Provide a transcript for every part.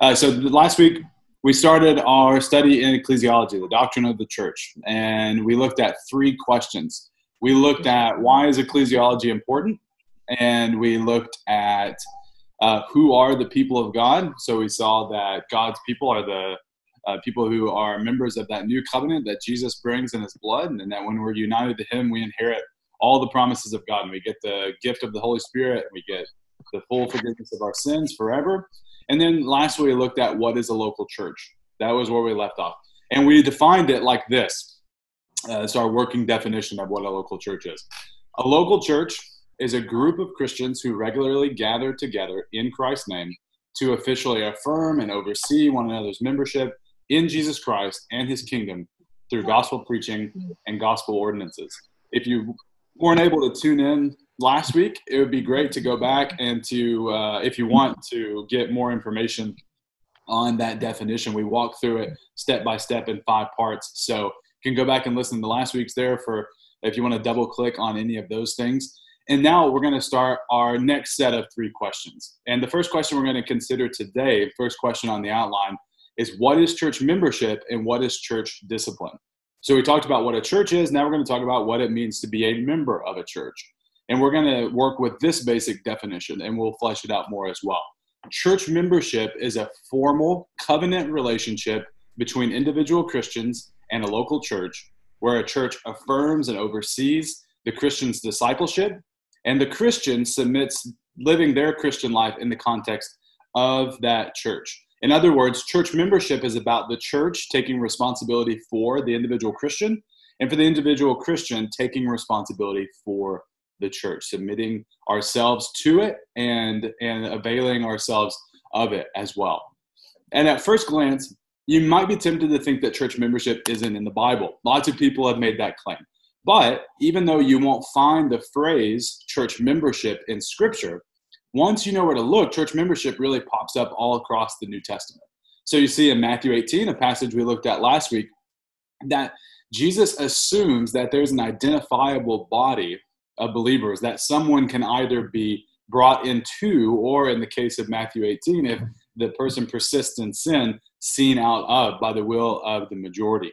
Uh, so last week we started our study in ecclesiology, the doctrine of the church, and we looked at three questions. We looked at why is ecclesiology important, and we looked at uh, who are the people of God. So we saw that God's people are the uh, people who are members of that new covenant that Jesus brings in his blood, and that when we're united to him, we inherit all the promises of God, and we get the gift of the Holy Spirit, and we get the full forgiveness of our sins forever. And then last we looked at what is a local church. That was where we left off. And we defined it like this. Uh, it's our working definition of what a local church is. A local church is a group of Christians who regularly gather together in Christ's name to officially affirm and oversee one another's membership in Jesus Christ and his kingdom through gospel preaching and gospel ordinances. If you weren't able to tune in last week, it would be great to go back and to, uh, if you want to get more information on that definition, we walk through it step by step in five parts. So you can go back and listen to last week's there for if you want to double click on any of those things. And now we're going to start our next set of three questions. And the first question we're going to consider today, first question on the outline, is what is church membership and what is church discipline? So we talked about what a church is. Now we're going to talk about what it means to be a member of a church. And we're going to work with this basic definition and we'll flesh it out more as well. Church membership is a formal covenant relationship between individual Christians and a local church where a church affirms and oversees the Christian's discipleship and the Christian submits living their Christian life in the context of that church. In other words, church membership is about the church taking responsibility for the individual Christian and for the individual Christian taking responsibility for the church, submitting ourselves to it and, and availing ourselves of it as well. And at first glance, you might be tempted to think that church membership isn't in the Bible. Lots of people have made that claim. But even though you won't find the phrase church membership in Scripture, once you know where to look, church membership really pops up all across the New Testament. So you see in Matthew 18, a passage we looked at last week, that Jesus assumes that there's an identifiable body believers that someone can either be brought into, or in the case of Matthew 18, if the person persists in sin, seen out of by the will of the majority.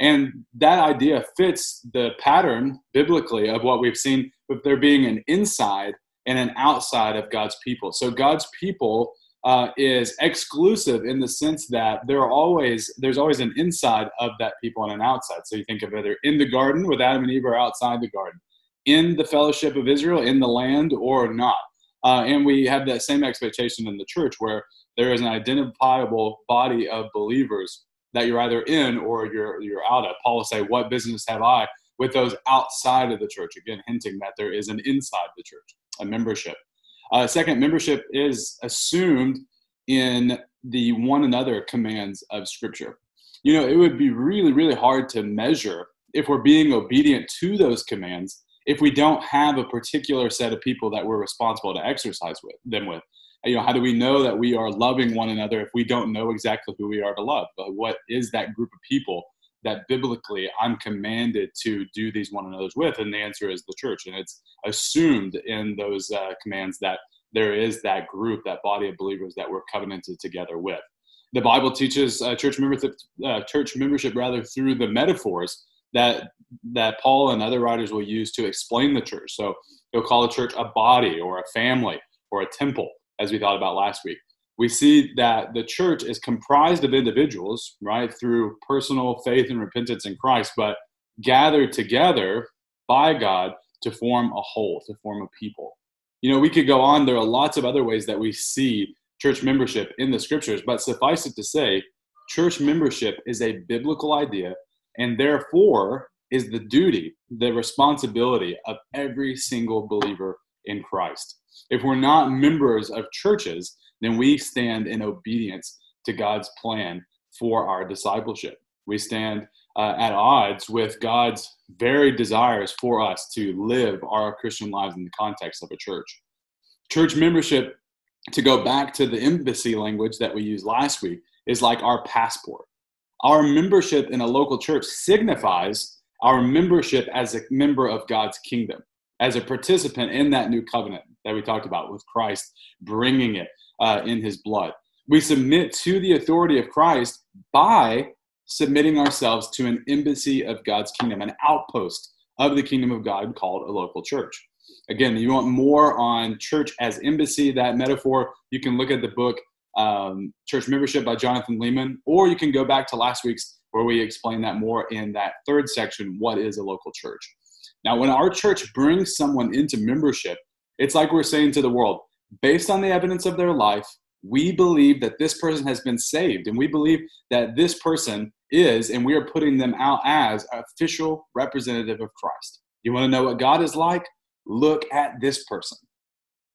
And that idea fits the pattern biblically of what we've seen with there being an inside and an outside of God's people. So God's people uh, is exclusive in the sense that there are always there's always an inside of that people and an outside. So you think of either in the garden with Adam and Eve or outside the garden, in the fellowship of Israel, in the land or not. Uh, and we have that same expectation in the church where there is an identifiable body of believers that you're either in or you're you're out of. Paul will say, "What business have I with those outside of the church?" Again, hinting that there is an inside the church a membership. Uh, second, membership is assumed in the one another commands of Scripture. You know, it would be really, really hard to measure if we're being obedient to those commands if we don't have a particular set of people that we're responsible to exercise with them with. You know, how do we know that we are loving one another if we don't know exactly who we are to love? But what is that group of people that biblically I'm commanded to do these one another's with? And the answer is the church. And it's assumed in those uh, commands that there is that group, that body of believers that we're covenanted together with. The Bible teaches uh, church membership, uh, church membership rather through the metaphors that that Paul and other writers will use to explain the church. So he'll call a church a body or a family or a temple, as we thought about last week we see that the church is comprised of individuals, right, through personal faith and repentance in Christ, but gathered together by God to form a whole, to form a people. You know, we could go on. There are lots of other ways that we see church membership in the scriptures, but suffice it to say, church membership is a biblical idea and therefore is the duty, the responsibility of every single believer in Christ. If we're not members of churches, then we stand in obedience to God's plan for our discipleship. We stand uh, at odds with God's very desires for us to live our Christian lives in the context of a church. Church membership, to go back to the embassy language that we used last week, is like our passport. Our membership in a local church signifies our membership as a member of God's kingdom, as a participant in that new covenant that we talked about with Christ bringing it uh, in his blood. We submit to the authority of Christ by submitting ourselves to an embassy of God's kingdom, an outpost of the kingdom of God called a local church. Again, you want more on church as embassy, that metaphor, you can look at the book um, Church Membership by Jonathan Leeman, or you can go back to last week's where we explain that more in that third section what is a local church. Now, when our church brings someone into membership, it's like we're saying to the world, based on the evidence of their life, we believe that this person has been saved, and we believe that this person is, and we are putting them out as official representative of Christ. You want to know what God is like? Look at this person.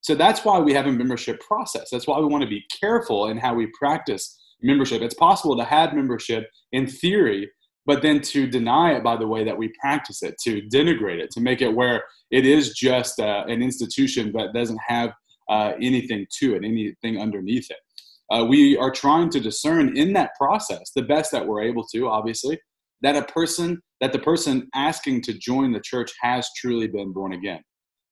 So that's why we have a membership process. That's why we want to be careful in how we practice membership. It's possible to have membership in theory, but then to deny it by the way that we practice it, to denigrate it, to make it where it is just uh, an institution but doesn't have uh, anything to it, anything underneath it. Uh, we are trying to discern in that process, the best that we're able to, obviously, that a person, that the person asking to join the church has truly been born again.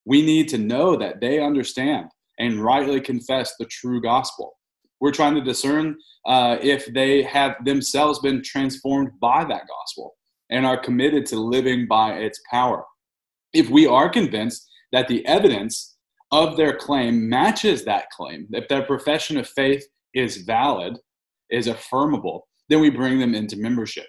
We need to know that they understand and rightly confess the true gospel. We're trying to discern uh, if they have themselves been transformed by that gospel and are committed to living by its power. If we are convinced that the evidence of their claim matches that claim, if their profession of faith is valid, is affirmable, then we bring them into membership.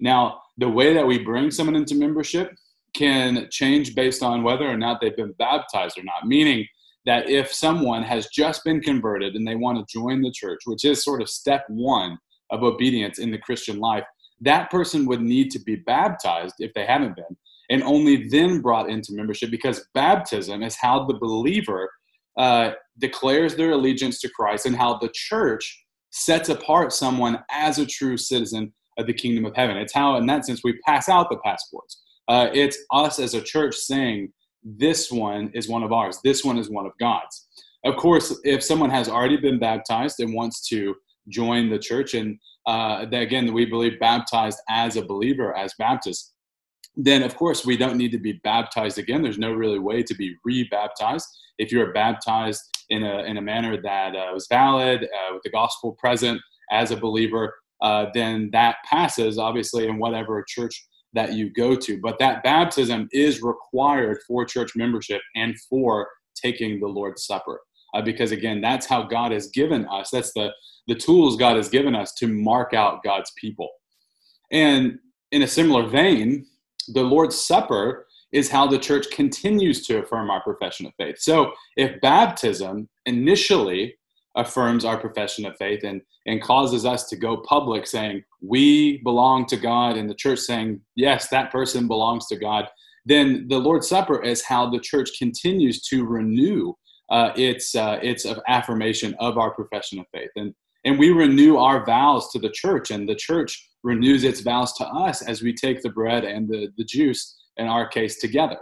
Now, the way that we bring someone into membership can change based on whether or not they've been baptized or not, meaning that if someone has just been converted and they want to join the church, which is sort of step one of obedience in the Christian life, that person would need to be baptized if they haven't been and only then brought into membership because baptism is how the believer uh, declares their allegiance to Christ and how the church sets apart someone as a true citizen of the kingdom of heaven. It's how, in that sense, we pass out the passports. Uh, it's us as a church saying, this one is one of ours, this one is one of God's. Of course, if someone has already been baptized and wants to join the church, and uh, again, we believe baptized as a believer, as Baptists, then of course we don't need to be baptized again. There's no really way to be re-baptized. If you're baptized in a in a manner that uh, was valid uh, with the gospel present as a believer, uh, then that passes obviously in whatever church that you go to. But that baptism is required for church membership and for taking the Lord's Supper. Uh, because again, that's how God has given us. That's the the tools God has given us to mark out God's people. And in a similar vein, the Lord's Supper is how the church continues to affirm our profession of faith. So if baptism initially affirms our profession of faith and, and causes us to go public saying we belong to God and the church saying, yes, that person belongs to God, then the Lord's Supper is how the church continues to renew uh, its, uh, its affirmation of our profession of faith. And, and we renew our vows to the church, and the church renews its vows to us as we take the bread and the, the juice, in our case, together.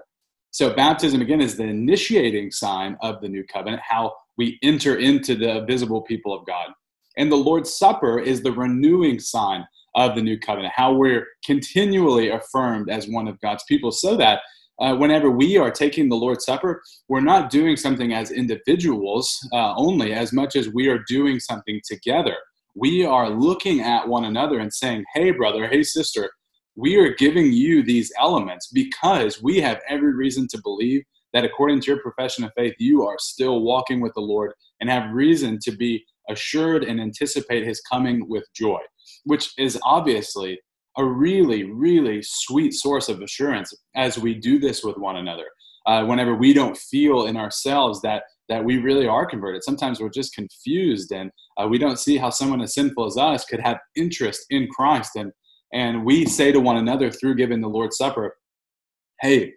So, baptism, again, is the initiating sign of the new covenant, how we enter into the visible people of God. And the Lord's Supper is the renewing sign of the new covenant, how we're continually affirmed as one of God's people, so that uh, whenever we are taking the Lord's Supper, we're not doing something as individuals uh, only, as much as we are doing something together we are looking at one another and saying, hey, brother, hey, sister, we are giving you these elements because we have every reason to believe that according to your profession of faith, you are still walking with the Lord and have reason to be assured and anticipate his coming with joy, which is obviously a really, really sweet source of assurance as we do this with one another. Uh, whenever we don't feel in ourselves that that we really are converted. Sometimes we're just confused and uh, we don't see how someone as sinful as us could have interest in Christ. And, and we say to one another through giving the Lord's Supper, hey,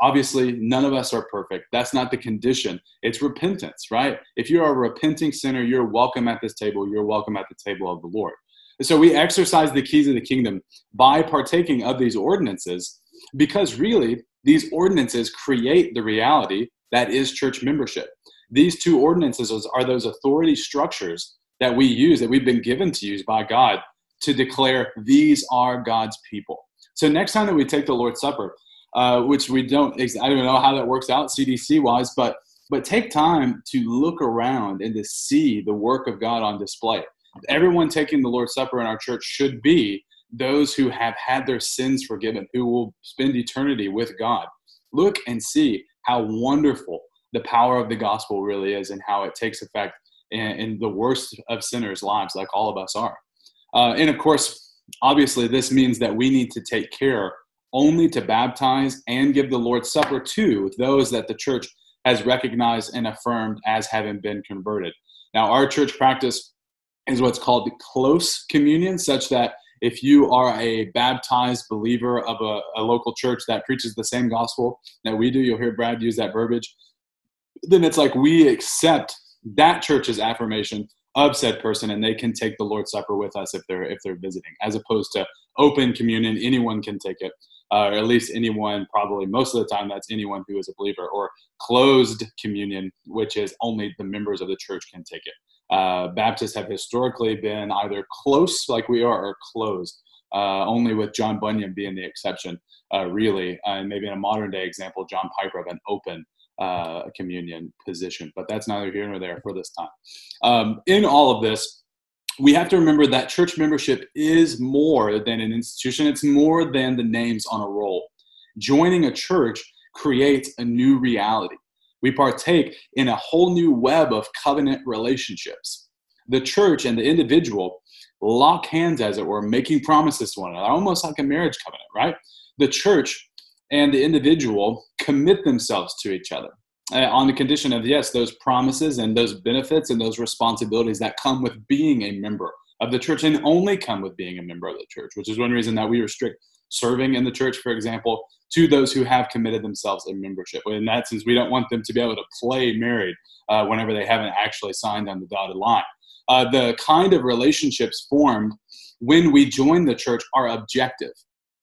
obviously none of us are perfect. That's not the condition. It's repentance, right? If you're a repenting sinner, you're welcome at this table. You're welcome at the table of the Lord. so we exercise the keys of the kingdom by partaking of these ordinances because really these ordinances create the reality that is church membership. These two ordinances are those authority structures that we use, that we've been given to use by God to declare these are God's people. So next time that we take the Lord's Supper, uh, which we don't, I don't know how that works out CDC wise, but but take time to look around and to see the work of God on display. Everyone taking the Lord's Supper in our church should be those who have had their sins forgiven, who will spend eternity with God. Look and see how wonderful the power of the gospel really is and how it takes effect in, in the worst of sinners' lives, like all of us are. Uh, and of course, obviously, this means that we need to take care only to baptize and give the Lord's Supper to those that the church has recognized and affirmed as having been converted. Now, our church practice is what's called close communion, such that if you are a baptized believer of a, a, local church that preaches the same gospel that we do, you'll hear Brad use that verbiage, then it's like we accept that church's affirmation of said person and they can take the Lord's Supper with us if they're if they're visiting, as opposed to open communion, anyone can take it. Uh, or at least anyone, probably most of the time, that's anyone who is a believer, or closed communion, which is only the members of the church can take it. Uh, Baptists have historically been either close, like we are, or closed. Uh, only with John Bunyan being the exception, uh, really, and maybe in a modern day example, John Piper of an open uh, communion position. But that's neither here nor there for this time. Um, in all of this, we have to remember that church membership is more than an institution, it's more than the names on a roll. Joining a church creates a new reality. We partake in a whole new web of covenant relationships. The church and the individual lock hands, as it were, making promises to one another, almost like a marriage covenant, right? The church and the individual commit themselves to each other uh, on the condition of, yes, those promises and those benefits and those responsibilities that come with being a member of the church and only come with being a member of the church, which is one reason that we restrict serving in the church, for example, to those who have committed themselves in membership. In that sense, we don't want them to be able to play married uh, whenever they haven't actually signed on the dotted line. Uh, the kind of relationships formed when we join the church are objective.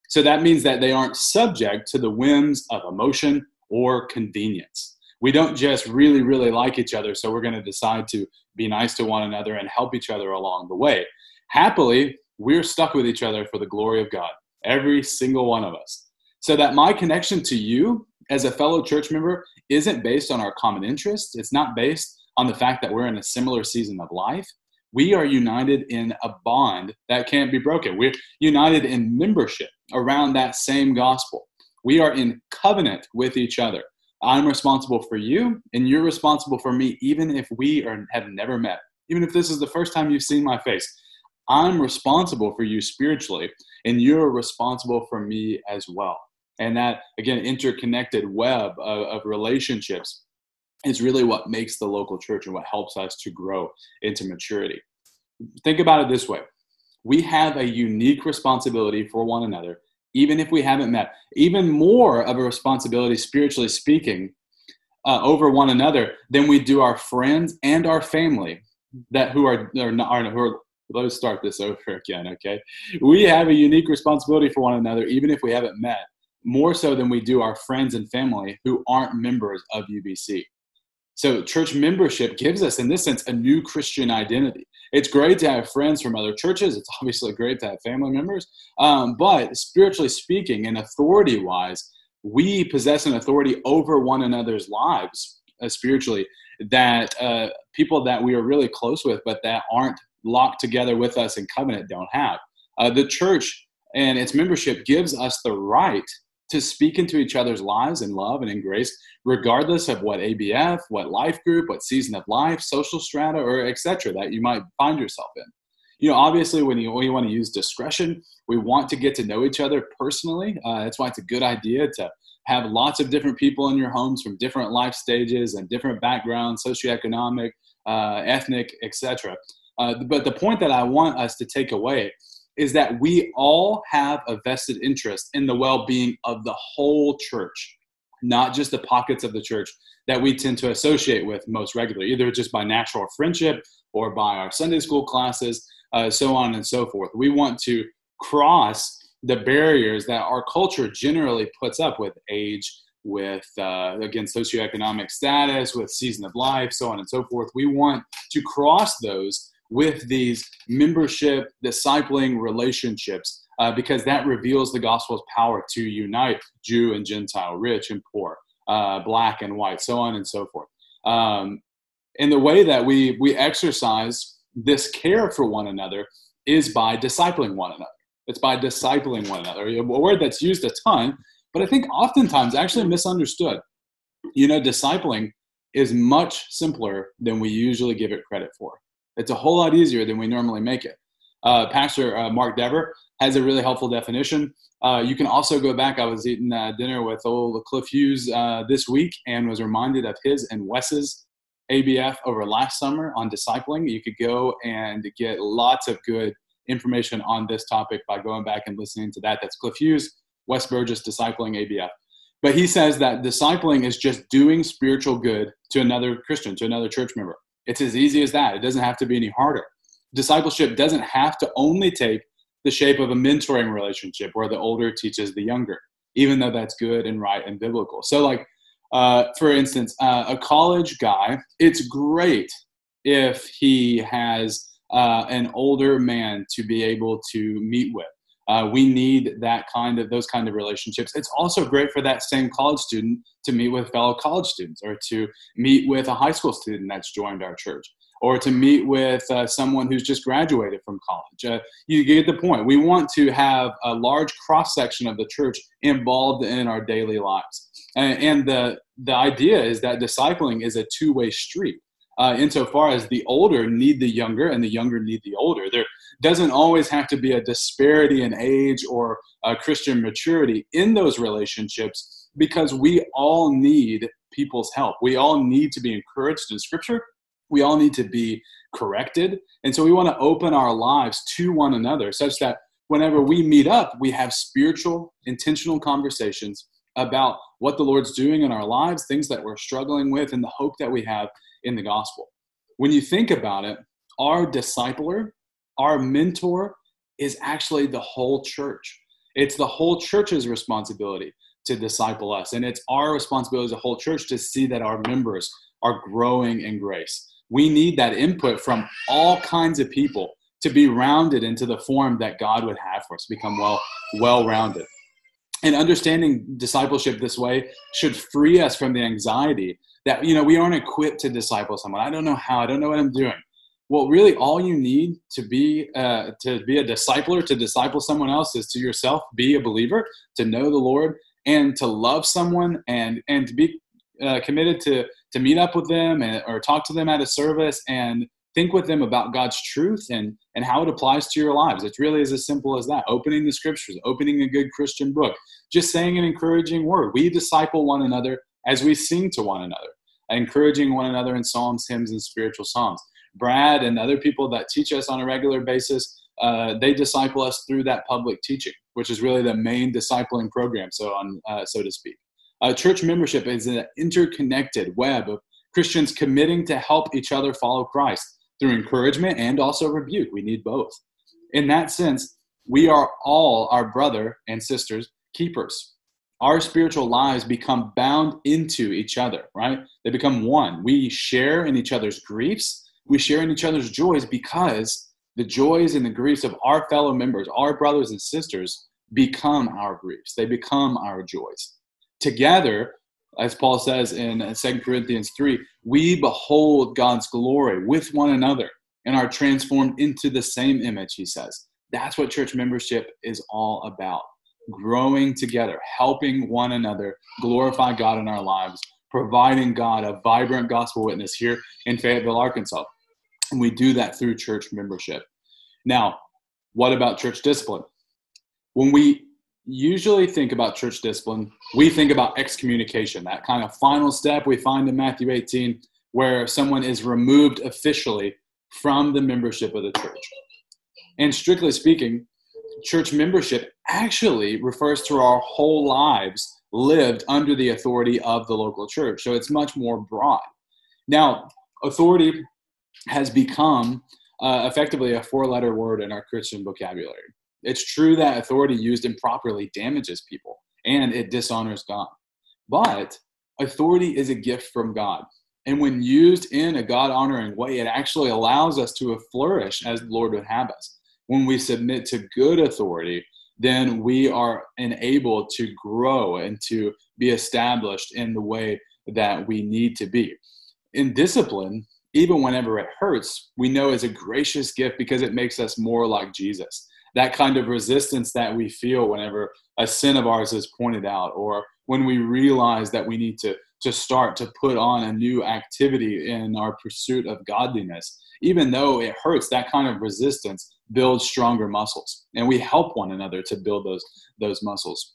So that means that they aren't subject to the whims of emotion or convenience. We don't just really, really like each other, so we're going to decide to be nice to one another and help each other along the way. Happily, we're stuck with each other for the glory of God, every single one of us. So that my connection to you as a fellow church member isn't based on our common interests, it's not based on the fact that we're in a similar season of life. We are united in a bond that can't be broken. We're united in membership around that same gospel. We are in covenant with each other. I'm responsible for you, and you're responsible for me, even if we are, have never met. Even if this is the first time you've seen my face, I'm responsible for you spiritually, and you're responsible for me as well. And that, again, interconnected web of, of relationships is really what makes the local church and what helps us to grow into maturity. Think about it this way we have a unique responsibility for one another, even if we haven't met, even more of a responsibility, spiritually speaking, uh, over one another than we do our friends and our family that who are, are, not, are who are let's start this over again okay? We have a unique responsibility for one another even if we haven't met more so than we do our friends and family who aren't members of ubc so church membership gives us in this sense a new christian identity it's great to have friends from other churches. It's obviously great to have family members. Um, but spiritually speaking and authority wise, we possess an authority over one another's lives uh, spiritually that uh, people that we are really close with, but that aren't locked together with us in covenant, don't have. Uh, the church and its membership gives us the right to speak into each other's lives in love and in grace, regardless of what ABF, what life group, what season of life, social strata, or etc. that you might find yourself in. You know, obviously, when you, when you want to use discretion, we want to get to know each other personally. Uh, that's why it's a good idea to have lots of different people in your homes from different life stages and different backgrounds, socioeconomic, uh, ethnic, etc. Uh, but the point that I want us to take away is that we all have a vested interest in the well being of the whole church, not just the pockets of the church that we tend to associate with most regularly, either just by natural friendship or by our Sunday school classes, uh, so on and so forth. We want to cross the barriers that our culture generally puts up with age, with uh, again socioeconomic status, with season of life, so on and so forth. We want to cross those with these membership discipling relationships uh, because that reveals the gospel's power to unite Jew and Gentile, rich and poor, uh, black and white, so on and so forth. Um, and the way that we we exercise this care for one another is by discipling one another. It's by discipling one another. A word that's used a ton, but I think oftentimes actually misunderstood. You know, discipling is much simpler than we usually give it credit for. It's a whole lot easier than we normally make it. Uh, Pastor uh, Mark Dever has a really helpful definition. Uh, you can also go back. I was eating uh, dinner with old Cliff Hughes uh, this week and was reminded of his and Wes's ABF over last summer on discipling. You could go and get lots of good information on this topic by going back and listening to that. That's Cliff Hughes, Wes Burgess, Discipling ABF. But he says that discipling is just doing spiritual good to another Christian, to another church member. It's as easy as that. It doesn't have to be any harder. Discipleship doesn't have to only take the shape of a mentoring relationship where the older teaches the younger, even though that's good and right and biblical. So, like, uh, for instance, uh, a college guy, it's great if he has uh, an older man to be able to meet with. Uh, we need that kind of those kind of relationships. It's also great for that same college student to meet with fellow college students, or to meet with a high school student that's joined our church, or to meet with uh, someone who's just graduated from college. Uh, you get the point. We want to have a large cross section of the church involved in our daily lives, and, and the the idea is that discipling is a two way street uh, insofar as the older need the younger and the younger need the older. There doesn't always have to be a disparity in age or uh, Christian maturity in those relationships because we all need people's help. We all need to be encouraged in Scripture. We all need to be corrected. And so we want to open our lives to one another such that whenever we meet up, we have spiritual, intentional conversations about what the Lord's doing in our lives, things that we're struggling with, and the hope that we have in the gospel. When you think about it, our discipler, our mentor, is actually the whole church. It's the whole church's responsibility to disciple us. And it's our responsibility as a whole church to see that our members are growing in grace. We need that input from all kinds of people to be rounded into the form that God would have for us, become well well rounded. And understanding discipleship this way should free us from the anxiety that you know we aren't equipped to disciple someone. I don't know how. I don't know what i'm doing. Well really all you need to be uh, to be a discipler to disciple someone else is to yourself be a believer to know the lord and to love someone and and to be uh, committed to to meet up with them and, or talk to them at a service and think with them about god's truth and and how it applies to your lives. It really is as simple as that. Opening the scriptures opening a good christian book just saying an encouraging word. We disciple one another as we sing to one another, encouraging one another in psalms, hymns, and spiritual songs. Brad and other people that teach us on a regular basis, uh, they disciple us through that public teaching, which is really the main discipling program, so on, uh, so to speak. Uh, church membership is an interconnected web of Christians committing to help each other follow Christ through encouragement and also rebuke. We need both. In that sense, we are all our brother and sisters keepers our spiritual lives become bound into each other, right? They become one. We share in each other's griefs, we share in each other's joys because the joys and the griefs of our fellow members, our brothers and sisters, become our griefs. They become our joys. Together, as Paul says in uh, 2 Corinthians 3, we behold God's glory with one another and are transformed into the same image, he says. That's what church membership is all about growing together, helping one another glorify God in our lives, providing God a vibrant gospel witness here in Fayetteville, Arkansas. And we do that through church membership. Now, what about church discipline? When we usually think about church discipline, we think about excommunication, that kind of final step we find in Matthew 18, where someone is removed officially from the membership of the church. And strictly speaking, church membership actually refers to our whole lives lived under the authority of the local church. So it's much more broad. Now, authority has become uh, effectively a four letter word in our Christian vocabulary. It's true that authority used improperly damages people and it dishonors God. But authority is a gift from God. And when used in a God honoring way, it actually allows us to flourish as the Lord would have us when we submit to good authority, then we are enabled to grow and to be established in the way that we need to be. in discipline, even whenever it hurts, we know is a gracious gift because it makes us more like Jesus. That kind of resistance that we feel whenever a sin of ours is pointed out, or when we realize that we need to, to start to put on a new activity in our pursuit of godliness, even though it hurts, that kind of resistance builds stronger muscles. And we help one another to build those, those muscles.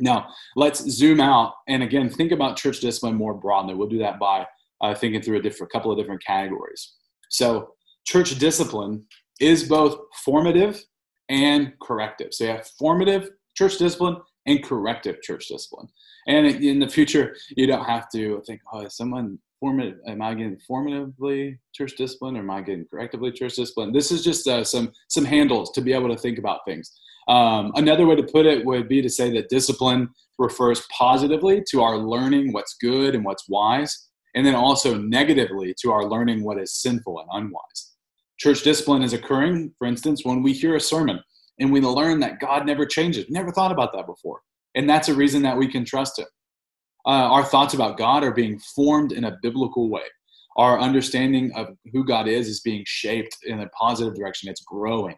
Now, let's zoom out and again think about church discipline more broadly. We'll do that by uh, thinking through a different couple of different categories. So, church discipline is both formative and corrective. So, you have formative church discipline and corrective church discipline. And in the future, you don't have to think, oh, someone formative? Am I getting formatively church discipline or am I getting correctively church discipline? This is just uh, some some handles to be able to think about things. Um, another way to put it would be to say that discipline refers positively to our learning what's good and what's wise, and then also negatively to our learning what is sinful and unwise. Church discipline is occurring, for instance, when we hear a sermon and we learn that God never changes. Never thought about that before. And that's a reason that we can trust Him. Uh, our thoughts about God are being formed in a biblical way. Our understanding of who God is is being shaped in a positive direction. It's growing.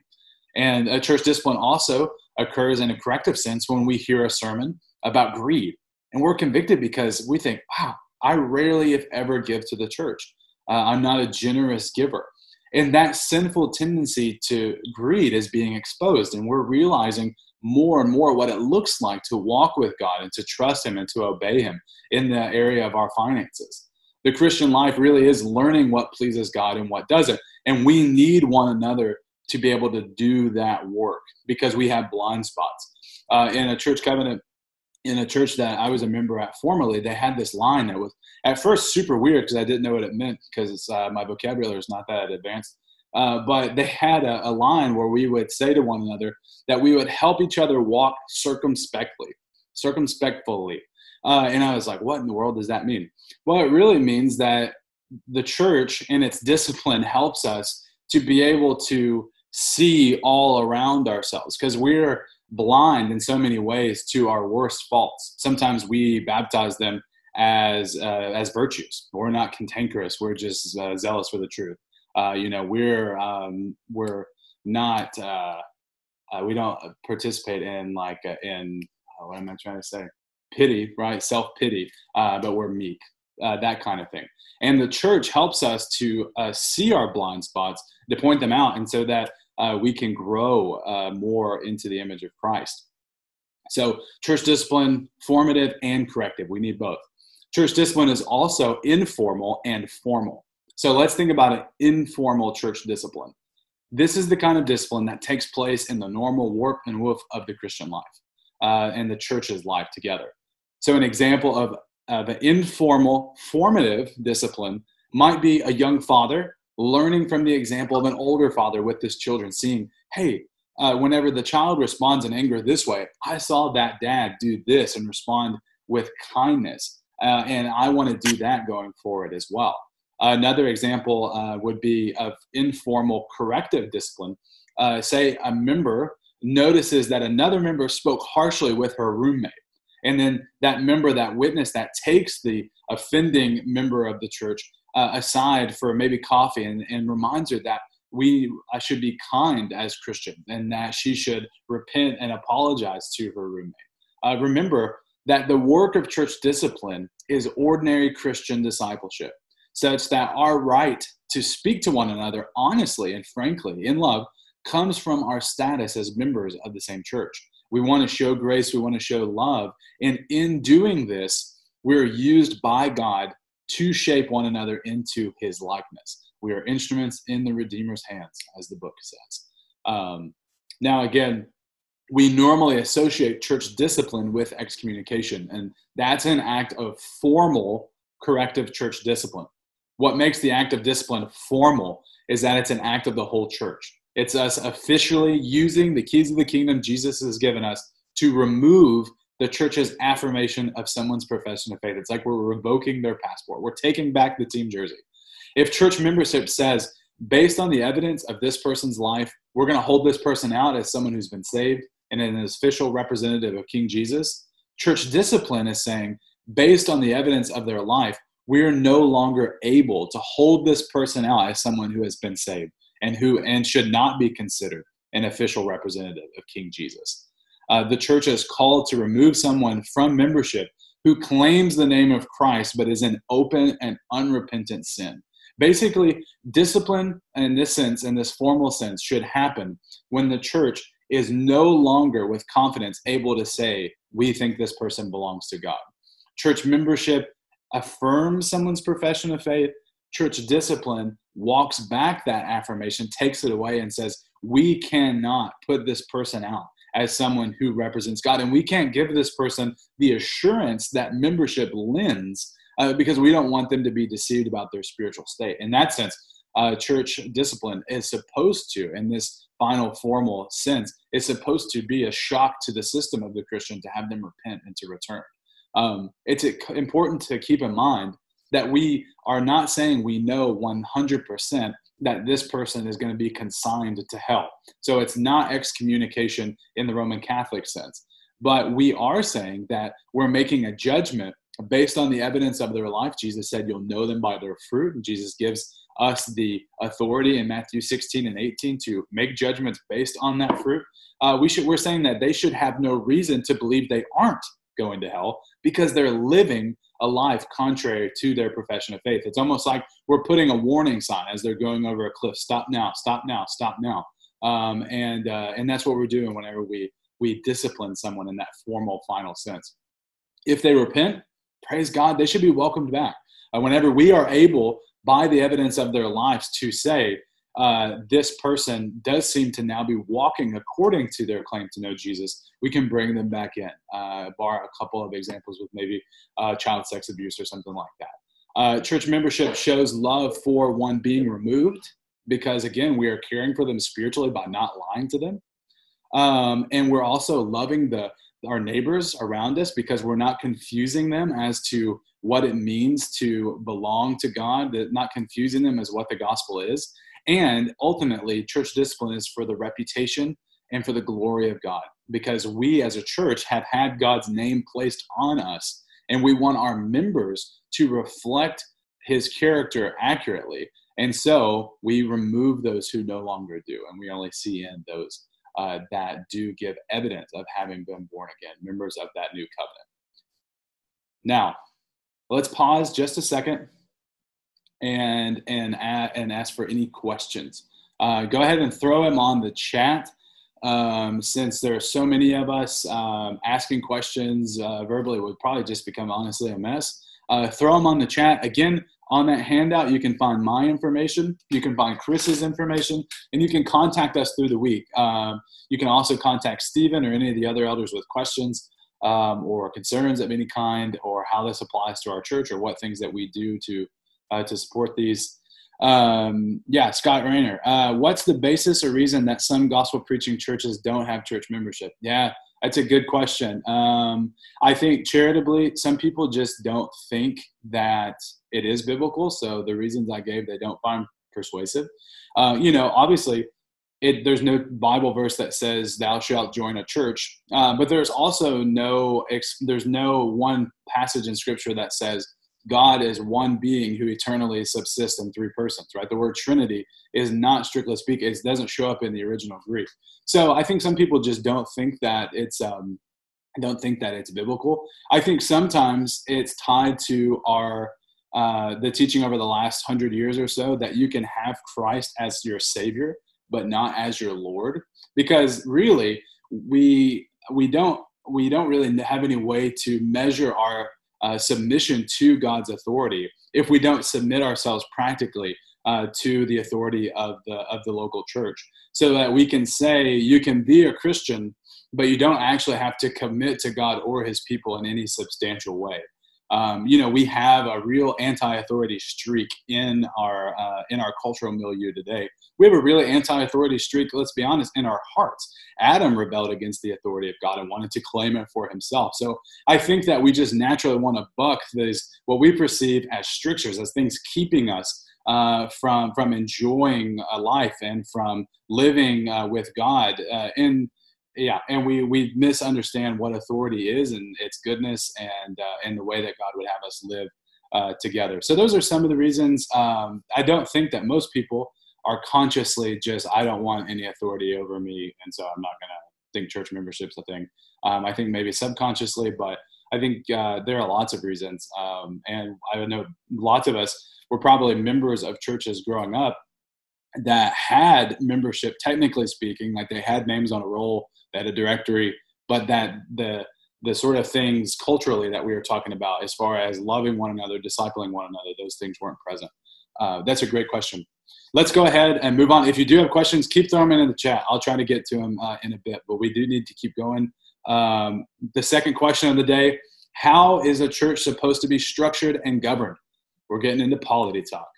And a church discipline also occurs in a corrective sense when we hear a sermon about greed. And we're convicted because we think, wow, I rarely, if ever, give to the church. Uh, I'm not a generous giver. And that sinful tendency to greed is being exposed. And we're realizing more and more what it looks like to walk with God and to trust Him and to obey Him in the area of our finances. The Christian life really is learning what pleases God and what doesn't. And we need one another to be able to do that work because we have blind spots. Uh, in a church covenant, in a church that I was a member at formerly, they had this line that was at first super weird because I didn't know what it meant because uh, my vocabulary is not that advanced. Uh, but they had a, a, line where we would say to one another that we would help each other walk circumspectly, circumspectfully. Uh, and I was like, what in the world does that mean? Well, it really means that the church in its discipline helps us to be able to see all around ourselves because we're blind in so many ways to our worst faults. Sometimes we baptize them as uh, as virtues. We're not cantankerous. We're just uh, zealous for the truth. Uh, you know, we're um, we're not uh, uh, we don't participate in like uh, in what am I trying to say? Pity, right? Self pity, but we're meek. that kind of thing. And the church helps us to see our blind spots, to point them out, and so that we can grow more into the image of Christ. So, church discipline, formative and corrective. We need both. Church discipline is also informal and formal. So let's think about an informal church discipline. This is the kind of discipline that takes place in the normal warp and woof of the Christian life uh, and the church's life together. So, an example of, of an informal, formative discipline might be a young father learning from the example of an older father with his children, seeing, hey, uh, whenever the child responds in anger this way, I saw that dad do this and respond with kindness. Uh, and I want to do that going forward as well. Another example uh, would be of informal corrective discipline. Uh, say a member notices that another member spoke harshly with her roommate. And then that member, that witness, that takes the offending member of the church uh, aside for maybe coffee and, and reminds her that we uh, should be kind as Christian and that she should repent and apologize to her roommate. Uh, remember, that the work of church discipline is ordinary Christian discipleship, such that our right to speak to one another honestly and frankly in love comes from our status as members of the same church. We want to show grace, we want to show love. And in doing this, we're used by God to shape one another into his likeness. We are instruments in the Redeemer's hands, as the book says. Um, now, again, we normally associate church discipline with excommunication, and that's an act of formal corrective church discipline. What makes the act of discipline formal is that it's an act of the whole church. It's us officially using the keys of the kingdom Jesus has given us to remove the church's affirmation of someone's profession of faith. It's like we're revoking their passport, we're taking back the team jersey. If church membership says, based on the evidence of this person's life, we're going to hold this person out as someone who's been saved, and an official representative of King Jesus, church discipline is saying, based on the evidence of their life, we're no longer able to hold this person out as someone who has been saved and who and should not be considered an official representative of King Jesus. Uh, the church is called to remove someone from membership who claims the name of Christ but is in open and unrepentant sin. Basically, discipline in this sense, in this formal sense, should happen when the church is no longer with confidence able to say, We think this person belongs to God. Church membership affirms someone's profession of faith. Church discipline walks back that affirmation, takes it away, and says, We cannot put this person out as someone who represents God. And we can't give this person the assurance that membership lends uh, because we don't want them to be deceived about their spiritual state. In that sense, uh, church discipline is supposed to, in this final formal sense, is supposed to be a shock to the system of the Christian to have them repent and to return. Um, it's important to keep in mind that we are not saying we know 100% that this person is going to be consigned to hell. So it's not excommunication in the Roman Catholic sense. But we are saying that we're making a judgment based on the evidence of their life. Jesus said, You'll know them by their fruit. And Jesus gives us the authority in Matthew 16 and 18 to make judgments based on that fruit. Uh, we should, we're saying that they should have no reason to believe they aren't going to hell because they're living a life contrary to their profession of faith. It's almost like we're putting a warning sign as they're going over a cliff. Stop now! Stop now! Stop now! Um, and uh, and that's what we're doing whenever we we discipline someone in that formal final sense. If they repent, praise God, they should be welcomed back. Uh, whenever we are able, by the evidence of their lives, to say, uh, this person does seem to now be walking according to their claim to know Jesus, we can bring them back in, uh, bar a couple of examples with maybe uh, child sex abuse or something like that. Uh, church membership shows love for one being removed because, again, we are caring for them spiritually by not lying to them. Um, and we're also loving the our neighbors around us because we're not confusing them as to what it means to belong to God, not confusing them as what the gospel is. And ultimately, church discipline is for the reputation and for the glory of God because we as a church have had God's name placed on us and we want our members to reflect his character accurately. And so we remove those who no longer do, and we only see in those uh, that do give evidence of having been born again, members of that new covenant. Now, let's pause just a second and and and ask for any questions. Uh, go ahead and throw them on the chat. Um, since there are so many of us um, asking questions uh, verbally would probably just become honestly a mess. Uh, throw them on the chat. Again, on that handout, you can find my information, you can find Chris's information, and you can contact us through the week. Um, you can also contact Stephen or any of the other elders with questions um, or concerns of any kind, or how this applies to our church, or what things that we do to uh, to support these. Um, yeah, Scott Rayner. Uh, what's the basis or reason that some gospel preaching churches don't have church membership? Yeah, that's a good question. Um, I think charitably, some people just don't think that it is biblical. So the reasons I gave, they don't find persuasive. Uh, you know, obviously, it, there's no Bible verse that says "Thou shalt join a church," uh, but there's also no there's no one passage in Scripture that says God is one being who eternally subsists in three persons, right? The word Trinity is not strictly speaking, it doesn't show up in the original Greek. So I think some people just don't think that it's, um, don't think that it's biblical. I think sometimes it's tied to our, uh, the teaching over the last hundred years or so that you can have Christ as your Savior, but not as your Lord, because really we we don't we don't really have any way to measure our uh, submission to God's authority if we don't submit ourselves practically uh, to the authority of the of the local church, so that we can say you can be a Christian, but you don't actually have to commit to God or His people in any substantial way um, you know, we have a real anti-authority streak in our uh, in our cultural milieu today. We have a really anti-authority streak. Let's be honest, in our hearts. Adam rebelled against the authority of God and wanted to claim it for himself. So I think that we just naturally want to buck these what we perceive as strictures, as things keeping us uh, from from enjoying a life and from living uh, with God uh, in yeah and we we misunderstand what authority is and its goodness and uh, and the way that god would have us live uh, together. So those are some of the reasons. Um, I don't think that most people are consciously just I don't want any authority over me, and so I'm not to think church membership's a thing. Um, I think maybe subconsciously, but I think uh, there are lots of reasons, um, and I know lots of us were probably members of churches growing up that had membership, technically speaking, like they had names on a roll, they had a directory, but that the the sort of things culturally that we were talking about, as far as loving one another, discipling one another, those things weren't present. Uh, that's a great question. Let's go ahead and move on. If you do have questions, keep throwing them in the chat. I'll try to get to them uh, in a bit, but we do need to keep going. Um, the second question of the day How is a church supposed to be structured and governed? We're getting into polity talk.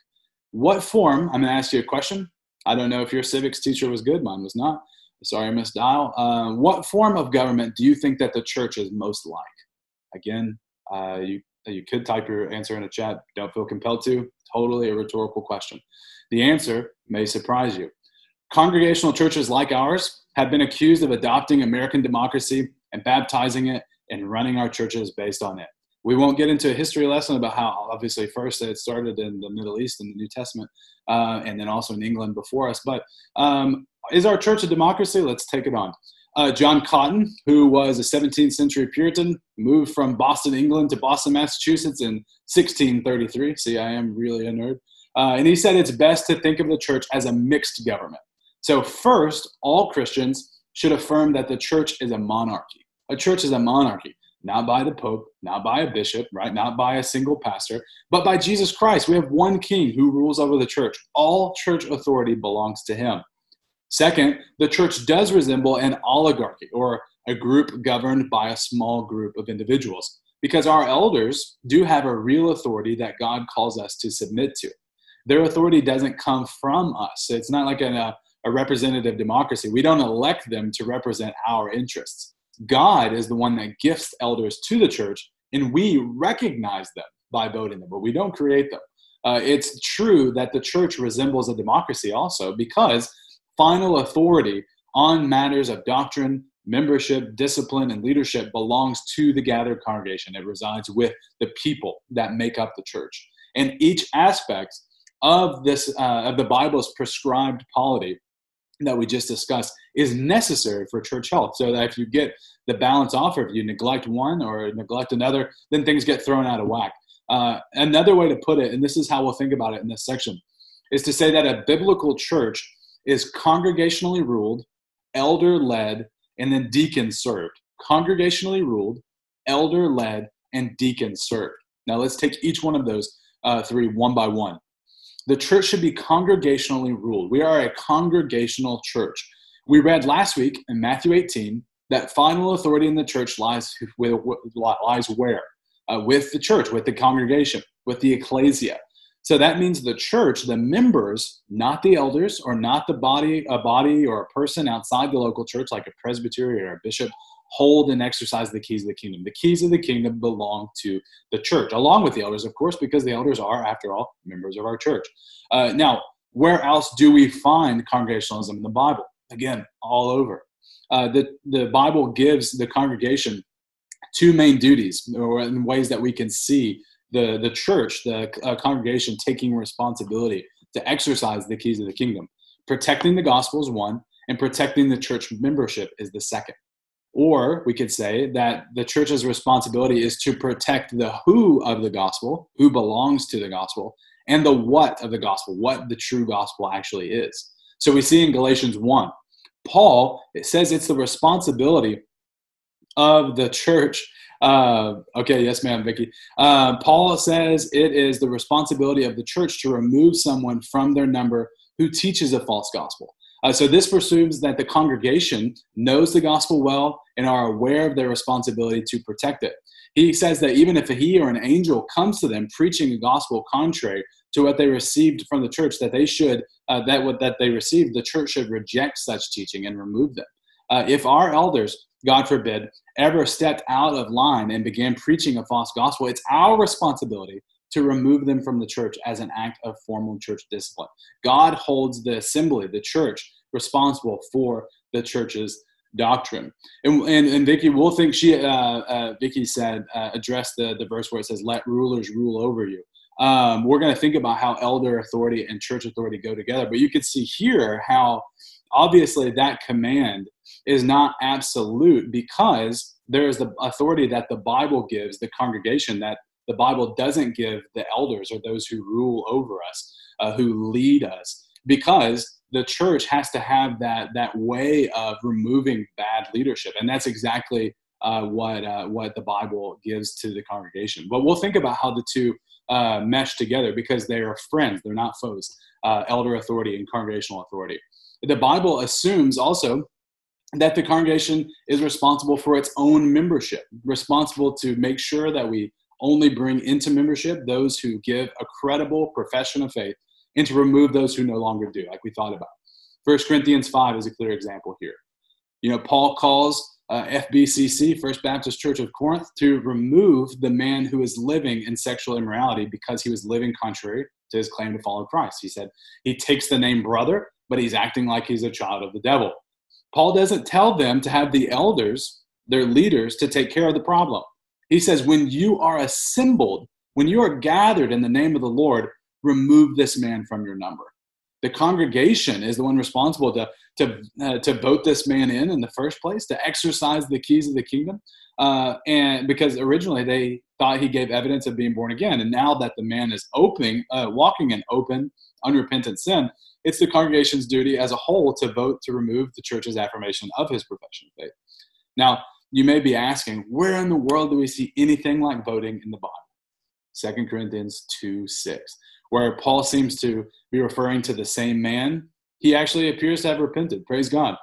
What form, I'm going to ask you a question. I don't know if your civics teacher was good, mine was not. Sorry, Miss Dial. Uh, what form of government do you think that the church is most like? Again, uh, you, you could type your answer in the chat. Don't feel compelled to. Totally a rhetorical question. The answer may surprise you. Congregational churches like ours have been accused of adopting American democracy and baptizing it and running our churches based on it. We won't get into a history lesson about how, obviously, first it started in the Middle East in the New Testament, uh, and then also in England before us. But um, is our church a democracy? Let's take it on. Uh, John Cotton, who was a 17th century Puritan, moved from Boston, England to Boston, Massachusetts in 1633. See, I am really a nerd. Uh, and he said it's best to think of the church as a mixed government. So, first, all Christians should affirm that the church is a monarchy. A church is a monarchy, not by the Pope, not by a bishop, right? Not by a single pastor, but by Jesus Christ. We have one king who rules over the church. All church authority belongs to him. Second, the church does resemble an oligarchy or a group governed by a small group of individuals because our elders do have a real authority that God calls us to submit to. Their authority doesn't come from us. It's not like a, uh, a representative democracy. We don't elect them to represent our interests. God is the one that gifts elders to the church, and we recognize them by voting them, but we don't create them. Uh, it's true that the church resembles a democracy also because final authority on matters of doctrine, membership, discipline, and leadership belongs to the gathered congregation. It resides with the people that make up the church. And each aspect of this uh, of the Bible's prescribed polity that we just discussed is necessary for church health. So that if you get the balance off, or if you neglect one or neglect another, then things get thrown out of whack. Uh, another way to put it, and this is how we'll think about it in this section, is to say that a biblical church is congregationally ruled, elder led, and then deacon served. Congregationally ruled, elder led, and deacon served. Now let's take each one of those uh, three one by one. The church should be congregationally ruled. We are a congregational church. We read last week in Matthew 18 that final authority in the church lies, with, lies where? Uh, with the church, with the congregation, with the ecclesia. So that means the church, the members, not the elders or not the body, a body or a person outside the local church, like a presbytery or a bishop, hold and exercise the keys of the kingdom. The keys of the kingdom belong to the church, along with the elders, of course, because the elders are, after all, members of our church. Uh, now, where else do we find congregationalism in the Bible? Again, all over. Uh, the, the Bible gives the congregation two main duties, or in ways that we can see the, the church, the uh, congregation taking responsibility to exercise the keys of the kingdom. Protecting the gospel is one, and protecting the church membership is the second. Or we could say that the church's responsibility is to protect the who of the gospel, who belongs to the gospel, and the what of the gospel, what the true gospel actually is. So we see in Galatians 1, Paul, it says it's the responsibility of the church uh, okay, yes, ma'am, Vicky. Uh, Paul says it is the responsibility of the church to remove someone from their number who teaches a false gospel. Uh, so this presumes that the congregation knows the gospel well and are aware of their responsibility to protect it. He says that even if he or an angel comes to them preaching a gospel contrary to what they received from the church, that they should uh, that what that they received, the church should reject such teaching and remove them. Uh, if our elders God forbid, ever stepped out of line and began preaching a false gospel, it's our responsibility to remove them from the church as an act of formal church discipline. God holds the assembly, the church, responsible for the church's doctrine. And, and, and Vicky, we'll think she, uh, uh, Vicky said, uh, address the, the verse where it says, let rulers rule over you. Um, we're going to think about how elder authority and church authority go together. But you can see here how obviously that command is not absolute because there is the authority that the Bible gives the congregation that the Bible doesn't give the elders or those who rule over us, uh, who lead us, because the church has to have that that way of removing bad leadership, and that's exactly uh, what uh, what the Bible gives to the congregation. But we'll think about how the two uh, mesh together because they are friends; they're not foes. Uh, elder authority and congregational authority. The Bible assumes also that the congregation is responsible for its own membership, responsible to make sure that we only bring into membership those who give a credible profession of faith and to remove those who no longer do, like we thought about. First Corinthians 5 is a clear example here. You know, Paul calls uh, FBCC, First Baptist Church of Corinth, to remove the man who is living in sexual immorality because he was living contrary to his claim to follow Christ. He said he takes the name brother, but he's acting like he's a child of the devil. Paul doesn't tell them to have the elders, their leaders, to take care of the problem. He says, when you are assembled, when you are gathered in the name of the Lord, remove this man from your number. The congregation is the one responsible to, to, uh, to vote this man in in the first place, to exercise the keys of the kingdom. Uh, and because originally they thought he gave evidence of being born again. And now that the man is opening, uh, walking in open, unrepentant sin, it's the congregation's duty as a whole to vote to remove the church's affirmation of his profession of faith. Now, you may be asking, where in the world do we see anything like voting in the Bible? 2 Corinthians 2 6, where Paul seems to be referring to the same man. He actually appears to have repented. Praise God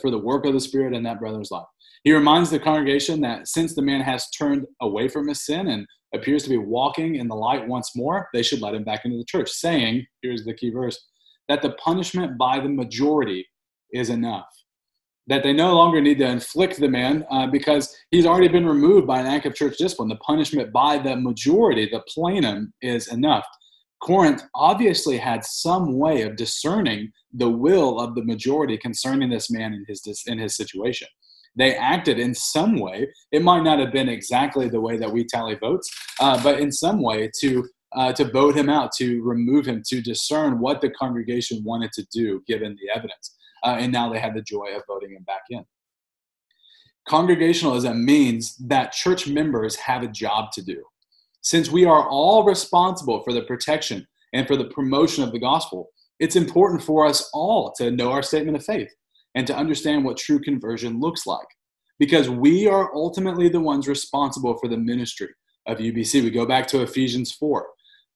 for the work of the Spirit in that brother's life. He reminds the congregation that since the man has turned away from his sin and appears to be walking in the light once more, they should let him back into the church, saying, here's the key verse, that the punishment by the majority is enough that they no longer need to inflict the man uh, because he's already been removed by an act of church discipline. The punishment by the majority, the plenum, is enough. Corinth obviously had some way of discerning the will of the majority concerning this man in his in his situation. They acted in some way. It might not have been exactly the way that we tally votes, uh, but in some way to uh, to vote him out, to remove him, to discern what the congregation wanted to do given the evidence uh, and now they had the joy of voting him back in. Congregationalism means that church members have a job to do. Since we are all responsible for the protection and for the promotion of the gospel, it's important for us all to know our statement of faith and to understand what true conversion looks like. Because we are ultimately the ones responsible for the ministry of UBC. We go back to Ephesians 4,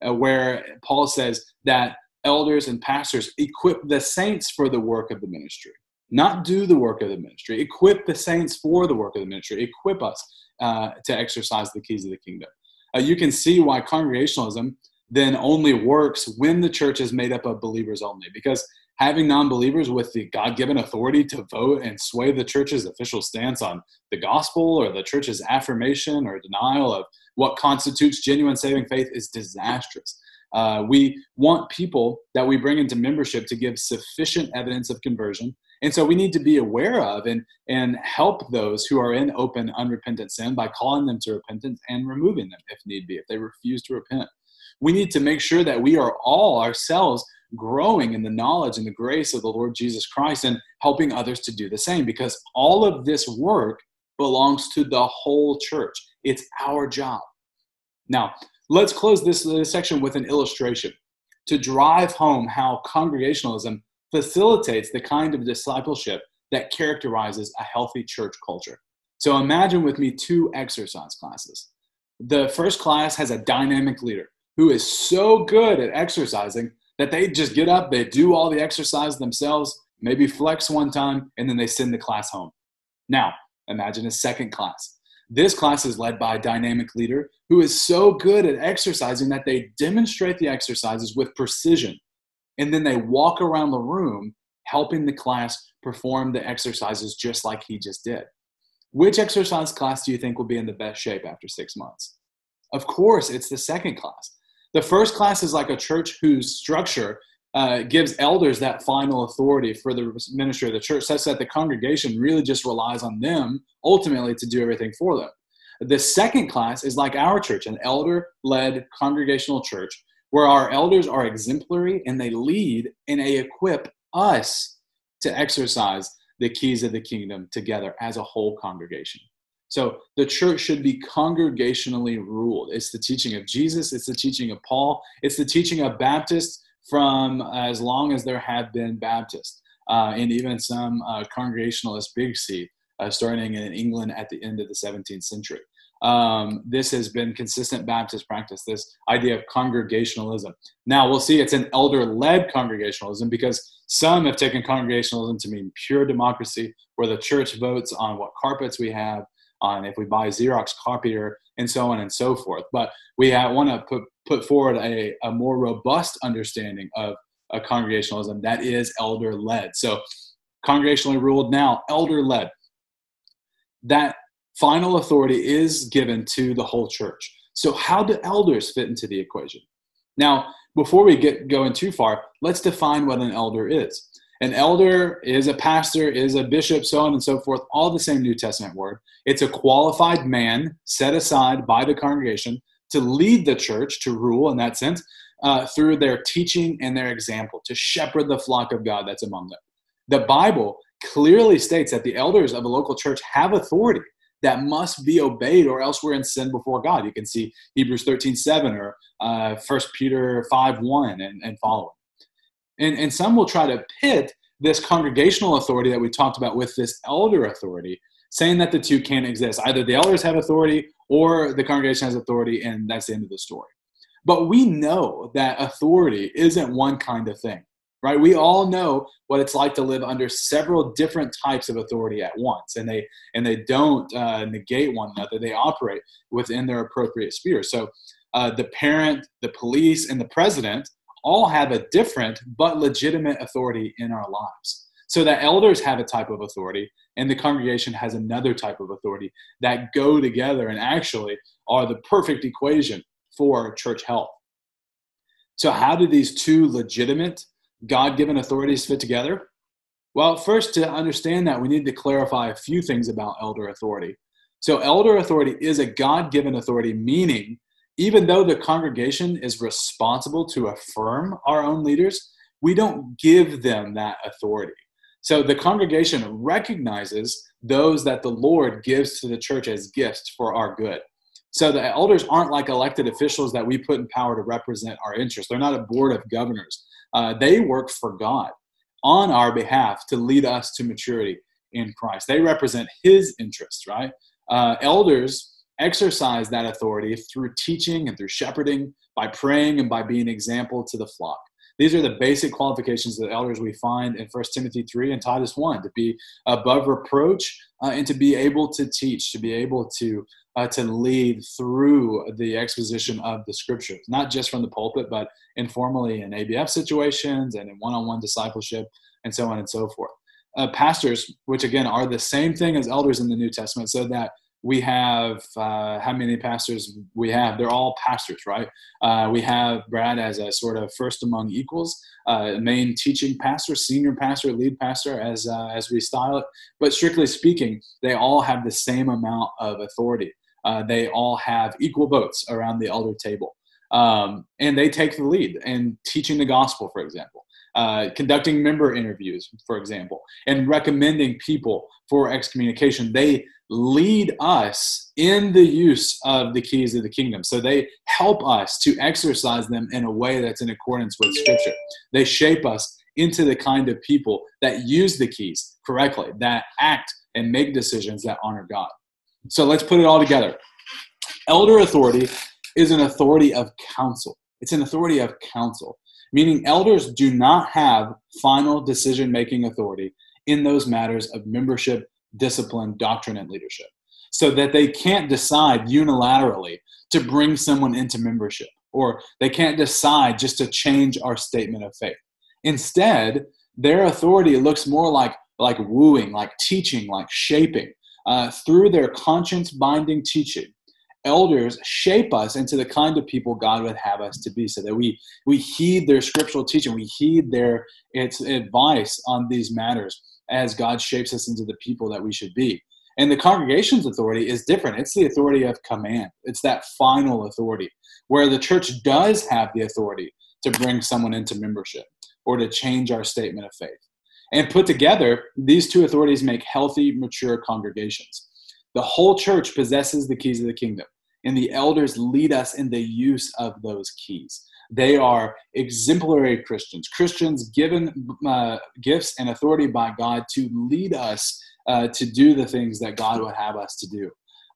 uh, where Paul says that elders and pastors equip the saints for the work of the ministry not do the work of the ministry. Equip the saints for the work of the ministry. Equip us uh, to exercise the keys of the kingdom uh, you can see why congregationalism then only works when the church is made up of believers only because having non-believers with the god-given authority to vote and sway the church's official stance on the gospel or the church's affirmation or denial of what constitutes genuine saving faith is disastrous uh, we want people that we bring into membership to give sufficient evidence of conversion. And so we need to be aware of and, and help those who are in open, unrepentant sin by calling them to repentance and removing them if need be, if they refuse to repent. We need to make sure that we are all ourselves growing in the knowledge and the grace of the Lord Jesus Christ and helping others to do the same because all of this work belongs to the whole church. It's our job. Now, Let's close this, this section with an illustration to drive home how congregationalism facilitates the kind of discipleship that characterizes a healthy church culture. So imagine with me two exercise classes. The first class has a dynamic leader who is so good at exercising that they just get up, they do all the exercise themselves, maybe flex one time, and then they send the class home. Now, imagine a second class this class is led by a dynamic leader who is so good at exercising that they demonstrate the exercises with precision. And then they walk around the room helping the class perform the exercises just like he just did. Which exercise class do you think will be in the best shape after six months? Of course, it's the second class. The first class is like a church whose structure uh, gives elders that final authority for the ministry of the church, such that the congregation really just relies on them ultimately to do everything for them. The second class is like our church, an elder led congregational church, where our elders are exemplary and they lead and they equip us to exercise the keys of the kingdom together as a whole congregation. So the church should be congregationally ruled. It's the teaching of Jesus, it's the teaching of Paul, it's the teaching of Baptists from as long as there have been Baptists, uh, and even some uh, Congregationalist Big C, uh, starting in England at the end of the 17th century. Um, this has been consistent Baptist practice, this idea of congregationalism. Now, we'll see it's an elder led congregationalism because some have taken congregationalism to mean pure democracy, where the church votes on what carpets we have, on if we buy Xerox copier, and so on and so forth. But we want to put, put forward a, a more robust understanding of a congregationalism that is elder led. So, congregationally ruled now, elder led. That final authority is given to the whole church. So, how do elders fit into the equation? Now, before we get going too far, let's define what an elder is. An elder is a pastor, is a bishop, so on and so forth, all the same New Testament word. It's a qualified man set aside by the congregation to lead the church, to rule in that sense, uh, through their teaching and their example, to shepherd the flock of God that's among them. The Bible clearly states that the elders of a local church have authority that must be obeyed or else we're in sin before God. You can see Hebrews 13 7 or uh, 1 Peter 5 1 and, and following. And, and some will try to pit this congregational authority that we talked about with this elder authority, saying that the two can't exist. Either the elders have authority or the congregation has authority, and that's the end of the story. But we know that authority isn't one kind of thing, right? We all know what it's like to live under several different types of authority at once, and they and they don't uh, negate one another. They operate within their appropriate sphere. So, uh, the parent, the police, and the president all have a different but legitimate authority in our lives. So that elders have a type of authority and the congregation has another type of authority that go together and actually are the perfect equation for church health. So, how do these two legitimate God given authorities fit together? Well, first, to understand that, we need to clarify a few things about elder authority. So, elder authority is a God given authority, meaning even though the congregation is responsible to affirm our own leaders, we don't give them that authority. So the congregation recognizes those that the Lord gives to the church as gifts for our good. So the elders aren't like elected officials that we put in power to represent our interests. They're not a board of governors. Uh, they work for God on our behalf to lead us to maturity in Christ. They represent His interests, right? Uh, elders exercise that authority through teaching and through shepherding, by praying and by being example to the flock. These are the basic qualifications of the elders we find in 1 Timothy 3 and Titus 1 to be above reproach uh, and to be able to teach, to be able to, uh, to lead through the exposition of the scriptures, not just from the pulpit, but informally in ABF situations and in one on one discipleship and so on and so forth. Uh, pastors, which again are the same thing as elders in the New Testament, so that we have uh, how many pastors we have? They're all pastors right? Uh, we have brad as a sort of first among equals uh, main teaching pastor senior pastor lead pastor as uh, as we style it. But strictly speaking they all have the same amount of authority uh, they all have equal votes around the elder table um, and they take the lead in teaching the gospel for example uh, conducting member interviews, for example, and recommending people for excommunication. They lead us in the use of the keys of the kingdom. So they help us to exercise them in a way that's in accordance with Scripture. They shape us into the kind of people that use the keys correctly, that act and make decisions that honor God. So let's put it all together. Elder authority is an authority of counsel. It's an authority of counsel meaning elders do not have final decision making authority in those matters of membership, discipline, doctrine, and leadership. So that they can't decide unilaterally to bring someone into membership, or they can't decide just to change our statement of faith. Instead, their authority looks more like, like wooing, like teaching, like shaping. Uh, through their conscience binding teaching, elders shape us into the kind of people God would have us to be, so that we we heed their scriptural teaching, we heed their its advice on these matters as God shapes us into the people that we should be. And the congregation's authority is different. It's the authority of command. It's that final authority where the church does have the authority to bring someone into membership or to change our statement of faith. And put together, these two authorities make healthy, mature congregations. The whole church possesses the keys of the kingdom, and the elders lead us in the use of those keys. They are exemplary Christians, Christians given uh, gifts and authority by God to lead us uh, to do the things that God would have us to do.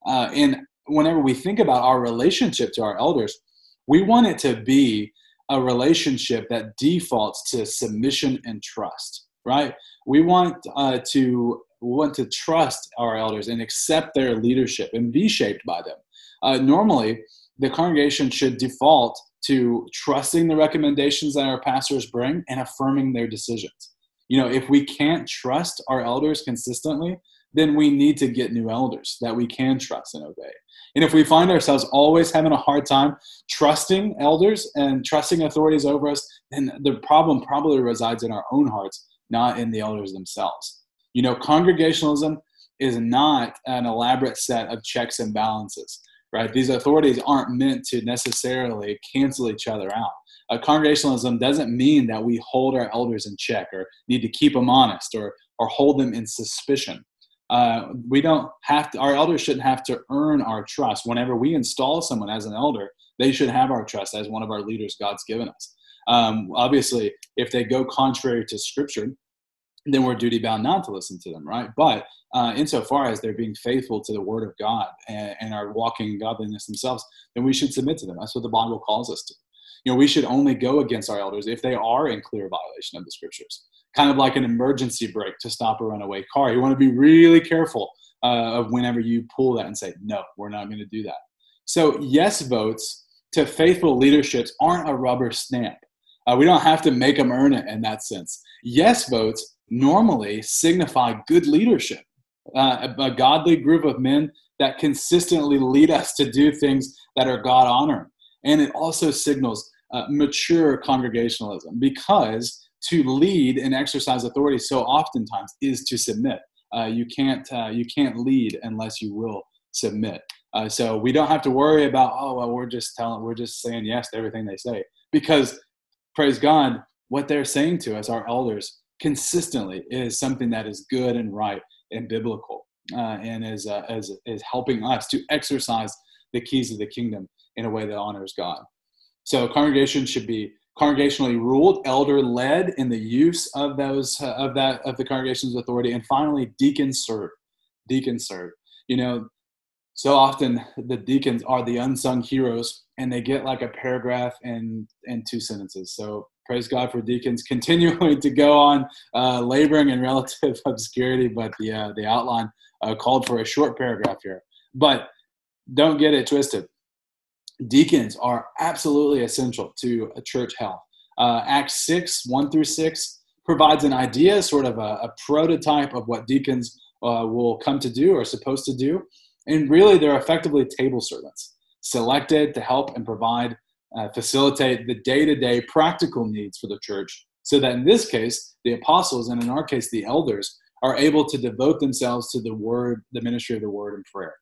Uh, and whenever we think about our relationship to our elders, we want it to be a relationship that defaults to submission and trust, right? We want uh, to we want to trust our elders and accept their leadership and be shaped by them. Uh, normally, the congregation should default to trusting the recommendations that our pastors bring and affirming their decisions. You know, if we can't trust our elders consistently, then we need to get new elders that we can trust and obey. And if we find ourselves always having a hard time trusting elders and trusting authorities over us, then the problem probably resides in our own hearts, not in the elders themselves. You know, congregationalism is not an elaborate set of checks and balances, right? These authorities aren't meant to necessarily cancel each other out. Congregationalism doesn't mean that we hold our elders in check or need to keep them honest or, or hold them in suspicion. Uh, we don't have to, our elders shouldn't have to earn our trust. Whenever we install someone as an elder, they should have our trust as one of our leaders God's given us. Um, obviously, if they go contrary to Scripture, then we're duty bound not to listen to them, right? But uh, insofar as they're being faithful to the Word of God and, and are walking in godliness themselves, then we should submit to them. That's what the Bible calls us to. You know, we should only go against our elders if they are in clear violation of the Scriptures kind of like an emergency brake to stop a runaway car. You want to be really careful uh, of whenever you pull that and say, no, we're not going to do that. So, yes votes to faithful leaderships aren't a rubber stamp. Uh, we don't have to make them earn it in that sense. Yes votes normally signify good leadership, uh, a, godly group of men that consistently lead us to do things that are God honoring. And it also signals uh, mature congregationalism because to lead and exercise authority so oftentimes is to submit. Uh, you can't uh, you can't lead unless you will submit. Uh, so we don't have to worry about oh well we're just telling we're just saying yes to everything they say because praise God what they're saying to us our elders consistently is something that is good and right and biblical uh, and is, uh, is is helping us to exercise the keys of the kingdom in a way that honors God. So congregation should be congregationally ruled, elder led in the use of those uh, of that of the congregation's authority, and finally deacons serve. Deacons serve. You know, so often the deacons are the unsung heroes, and they get like a paragraph and and two sentences. So praise God for deacons continuing to go on uh, laboring in relative obscurity, but the uh, the outline uh, called for a short paragraph here. But don't get it twisted deacons are absolutely essential to a church health. Uh, Acts 6, 1 through 6, provides an idea, sort of a, a prototype of what deacons uh, will come to do or supposed to do. And really, they're effectively table servants, selected to help and provide, uh, facilitate the day to day practical needs for the church. So that in this case, the apostles, and in our case, the elders, are able to devote themselves to the word, the ministry of the word and prayer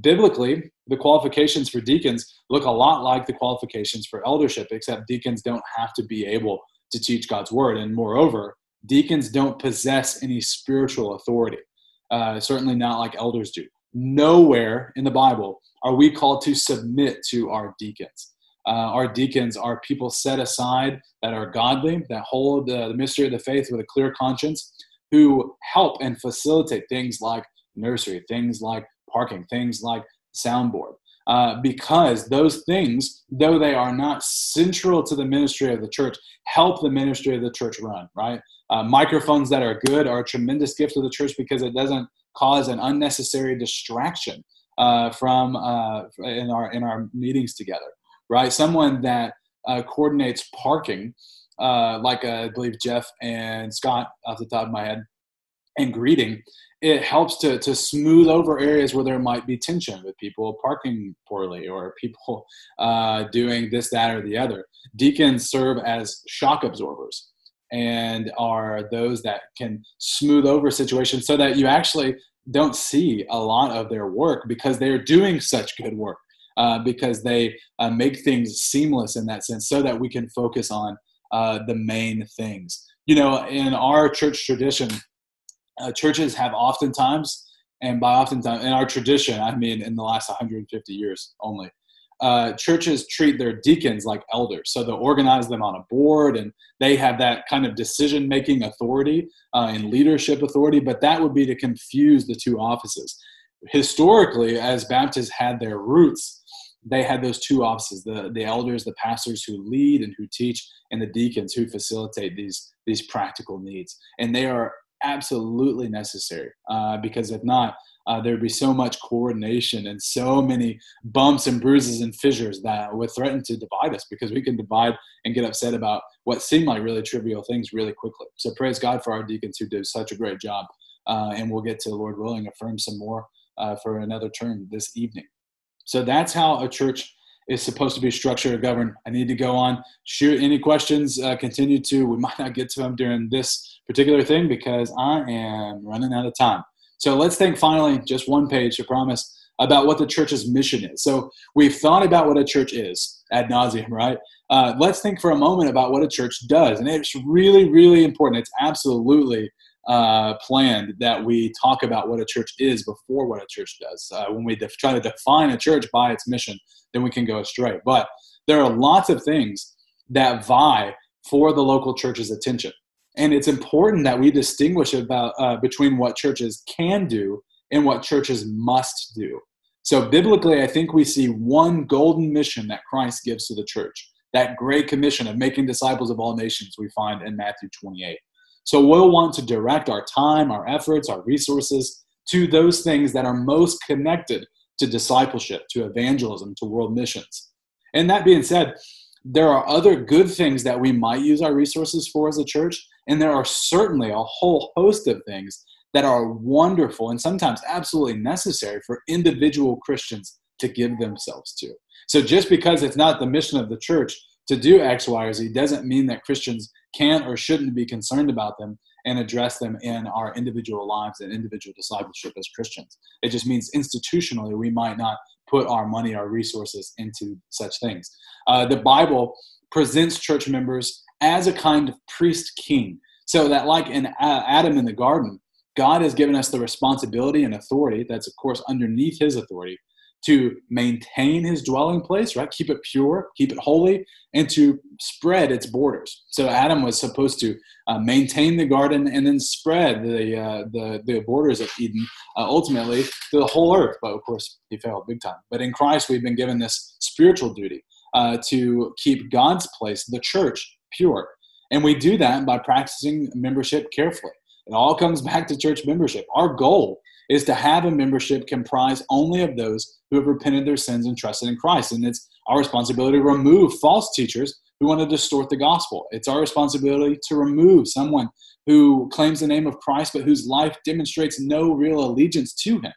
biblically, the qualifications for deacons look a lot like the qualifications for eldership, except deacons don't have to be able to teach God's word. And moreover, deacons don't possess any spiritual authority, uh, certainly not like elders do. Nowhere in the Bible are we called to submit to our deacons. Uh, our deacons are people set aside that are godly, that hold uh, the mystery of the faith with a clear conscience, who help and facilitate things like nursery, things like parking, things like soundboard. Uh, because those things, though they are not central to the ministry of the church, help the ministry of the church run, right? Uh, microphones that are good are a tremendous gift to the church because it doesn't cause an unnecessary distraction uh, from uh, in our in our meetings together, right? Someone that uh, coordinates parking, uh, like I believe Jeff and Scott off the top of my head, and greeting it helps to, to smooth over areas where there might be tension with people parking poorly or people uh, doing this, that, or the other. Deacons serve as shock absorbers and are those that can smooth over situations so that you actually don't see a lot of their work because they're doing such good work. Uh, because they uh, make things seamless in that sense so that we can focus on uh, the main things. You know, in our church tradition, uh, churches have oftentimes, and by oftentimes in our tradition, I mean in the last 150 years only, uh, churches treat their deacons like elders. So they'll organize them on a board and they have that kind of decision making authority uh, and leadership authority, but that would be to confuse the two offices. Historically, as Baptists had their roots, they had those two offices the, the elders, the pastors who lead and who teach, and the deacons who facilitate these, these practical needs. And they are absolutely necessary uh, because if not, uh, there'd be so much coordination and so many bumps and bruises and fissures that would threaten to divide us because we can divide and get upset about what seem like really trivial things really quickly. So praise God for our deacons who do such a great job. Uh, and we'll get to, Lord willing, affirm some more uh, for another term this evening. So that's how a church is supposed to be structured or governed. I need to go on. Shoot any questions. Uh, continue to. We might not get to them during this particular thing because I am running out of time. So let's think finally, just one page, I promise, about what the church's mission is. So we've thought about what a church is ad nauseum, right? Uh, let's think for a moment about what a church does. And it's really, really important. It's absolutely uh, planned that we talk about what a church is before what a church does. Uh, when we def- try to define a church by its mission, then we can go astray. But there are lots of things that vie for the local church's attention. And it's important that we distinguish about uh, between what churches can do and what churches must do. So biblically, I think we see one golden mission that Christ gives to the church. That great commission of making disciples of all nations we find in Matthew 28. So we'll want to direct our time, our efforts, our resources to those things that are most connected to discipleship, to evangelism, to world missions. And that being said, there are other good things that we might use our resources for as a church, and there are certainly a whole host of things that are wonderful and sometimes absolutely necessary for individual Christians to give themselves to. So just because it's not the mission of the church to do X, Y, or Z doesn't mean that Christians can't or shouldn't be concerned about them and address them in our individual lives and individual discipleship as Christians. It just means institutionally we might not put our money, our resources into such things. Uh, the Bible presents church members as a kind of priest king. So that, like in Adam in the garden, God has given us the responsibility and authority that's, of course, underneath his authority to maintain his dwelling place, right? Keep it pure, keep it holy, and to spread its borders. So Adam was supposed to uh, maintain the garden and then spread the uh, the, the borders of Eden uh, ultimately to the whole earth. But of course, he failed big time. But in Christ, we've been given this spiritual duty uh, to keep God's place, the church, pure, and we do that by practicing membership carefully. It all comes back to church membership. Our goal is to have a membership comprised only of those who have repented their sins and trusted in Christ. And it's our responsibility to remove false teachers who want to distort the gospel. It's our responsibility to remove someone who claims the name of Christ but whose life demonstrates no real allegiance to him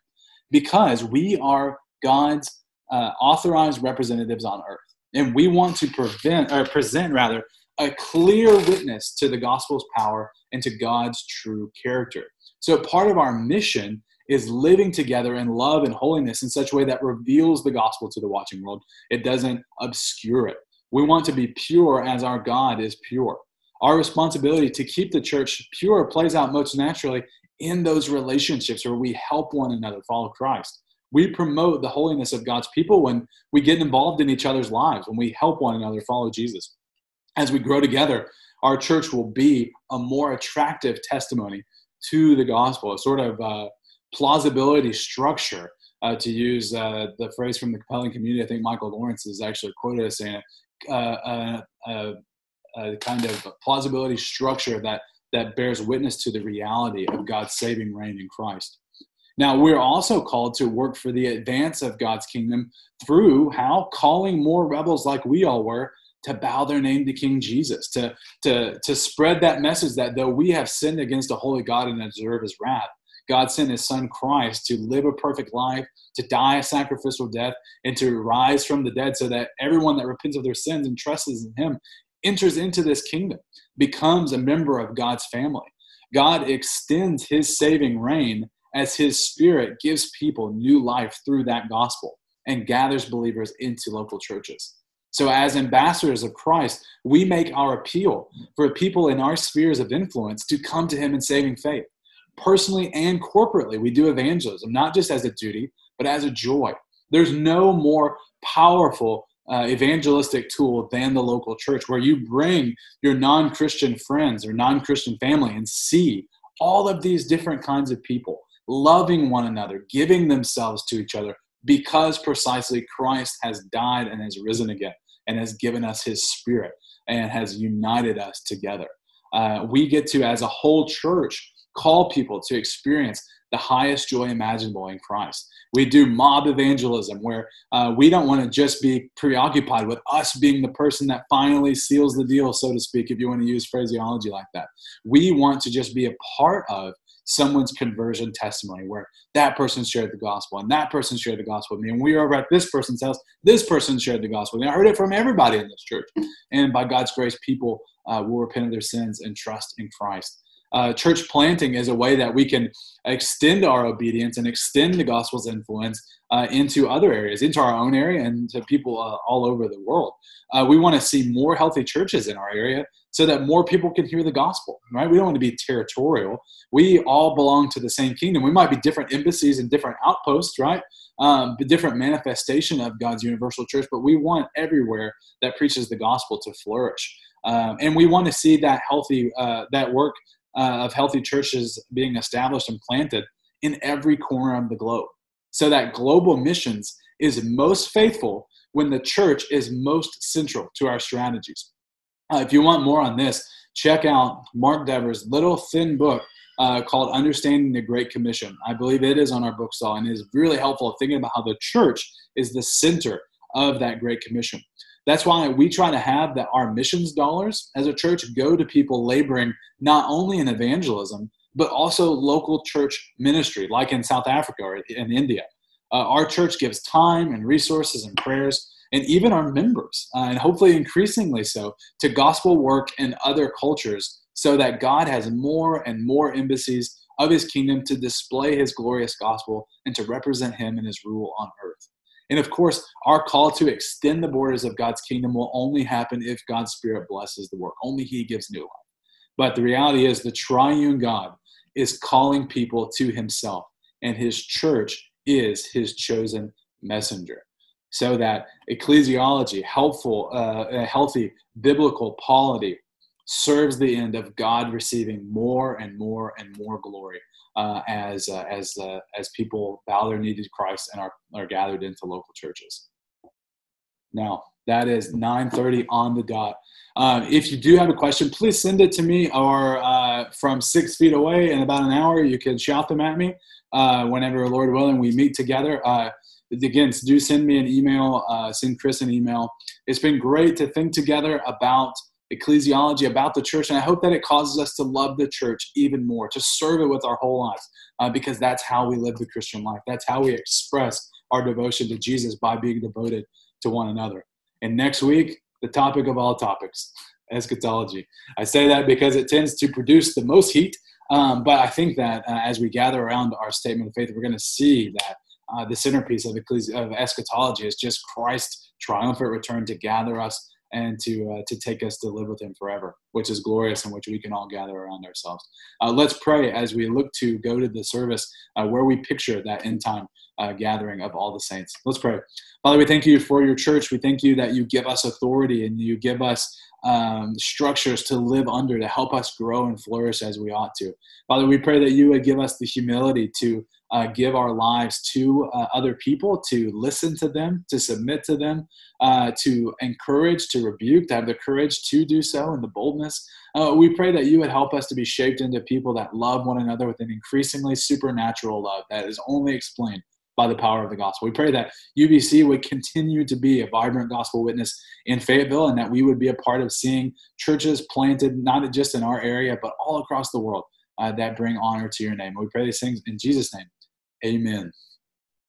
because we are God's uh, authorized representatives on earth. And we want to prevent or present rather a clear witness to the gospel's power and to God's true character. So part of our mission is living together in love and holiness in such a way that reveals the gospel to the watching world. It doesn't obscure it. We want to be pure as our God is pure. Our responsibility to keep the church pure plays out most naturally in those relationships where we help one another follow Christ. We promote the holiness of God's people when we get involved in each other's lives, when we help one another follow Jesus. As we grow together, our church will be a more attractive testimony to the gospel, a sort of uh, plausibility structure. Uh, to use uh, the phrase from the compelling community, I think Michael Lawrence is actually quoted as saying a, a, a, kind of plausibility structure that that bears witness to the reality of God's saving reign in Christ. Now, we're also called to work for the advance of God's kingdom through how calling more rebels like we all were to bow their name to King Jesus, to, to, to spread that message that though we have sinned against a holy God and deserve his wrath, God sent his son Christ to live a perfect life, to die a sacrificial death, and to rise from the dead so that everyone that repents of their sins and trusts in him enters into this kingdom, becomes a member of God's family. God extends his saving reign as his spirit gives people new life through that gospel and gathers believers into local churches. So, as ambassadors of Christ, we make our appeal for people in our spheres of influence to come to him in saving faith. Personally and corporately, we do evangelism, not just as a duty, but as a joy. There's no more powerful uh, evangelistic tool than the local church, where you bring your non Christian friends or non Christian family and see all of these different kinds of people loving one another, giving themselves to each other because precisely Christ has died and has risen again and has given us his spirit and has united us together. Uh, we get to, as a whole church, call people to experience the highest joy imaginable in Christ. We do mob evangelism where uh, we don't want to just be preoccupied with us being the person that finally seals the deal, so to speak, if you want to use phraseology like that. We want to just be a part of someone's conversion testimony where that person shared the gospel and that person shared the gospel with me. And we were over at this person's house, this person shared the gospel. And I heard it from everybody in this church. And by God's grace, people uh, will repent of their sins and trust in Christ uh, church planting is a way that we can extend our obedience and extend the gospel's influence uh, into other areas, into our own area, and to people uh, all over the world. Uh, we want to see more healthy churches in our area so that more people can hear the gospel, right? We don't want to be territorial. We all belong to the same kingdom. We might be different embassies and different outposts, right? Um, different manifestation of God's universal church, but we want everywhere that preaches the gospel to flourish. Um, and we want to see that healthy, uh, that work uh, of healthy churches being established and planted in every corner of the globe. So that global missions is most faithful when the church is most central to our strategies. Uh, if you want more on this, check out Mark Dever's little thin book uh, called Understanding the Great Commission. I believe it is on our bookstall and is really helpful thinking about how the church is the center of that Great Commission. That's why we try to have that our missions dollars as a church go to people laboring not only in evangelism, but also local church ministry, like in South Africa or in India. Uh, our church gives time and resources and prayers, and even our members, uh, and hopefully increasingly so, to gospel work in other cultures so that God has more and more embassies of his kingdom to display his glorious gospel and to represent him in his rule on earth. And of course, our call to extend the borders of God's kingdom will only happen if God's Spirit blesses the work. Only He gives new life. But the reality is, the triune God is calling people to Himself, and His church is His chosen messenger. So that ecclesiology, helpful, uh, healthy biblical polity, serves the end of God receiving more and more and more glory uh, as uh, as uh, as people bow their knee to Christ and are are gathered into local churches. Now that is 9:30 on the dot. Uh, if you do have a question, please send it to me or uh, from six feet away in about an hour. You can shout them at me uh, whenever, Lord willing, we meet together. again, do send me an email. send Chris an email. It's been great to think together about ecclesiology about the church. And I hope that it causes us to love the church even more, to serve it with our whole lives, uh, because that's how we live the Christian life. That's how we express our devotion to Jesus by being devoted to one another. And next week, the topic of all topics eschatology. I say that because it tends to produce the most heat. Um, but I think that uh, as we gather around our statement of faith, we're going to see that uh, the centerpiece of, ecclesi- of eschatology is just Christ's triumphant return to gather us and to uh, to take us to live with him forever which is glorious and which we can all gather around ourselves. Uh, let's pray as we look to go to the service uh, where we picture that end time uh, gathering of all the saints. Let's pray. Father we thank you for your church. We thank you that you give us authority and you give us um, structures to live under to help us grow and flourish as we ought to. Father we pray that you would give us the humility to uh, give our lives to uh, other people, to listen to them, to submit to them, uh, to encourage, to rebuke, to have the courage to do so and the boldness. Uh, we pray that you would help us to be shaped into people that love one another with an increasingly supernatural love that is only explained by the power of the gospel. We pray that UBC would continue to be a vibrant gospel witness in Fayetteville and that we would be a part of seeing churches planted not just in our area, but all across the world uh, that bring honor to your name. We pray these things in Jesus' name. Amen.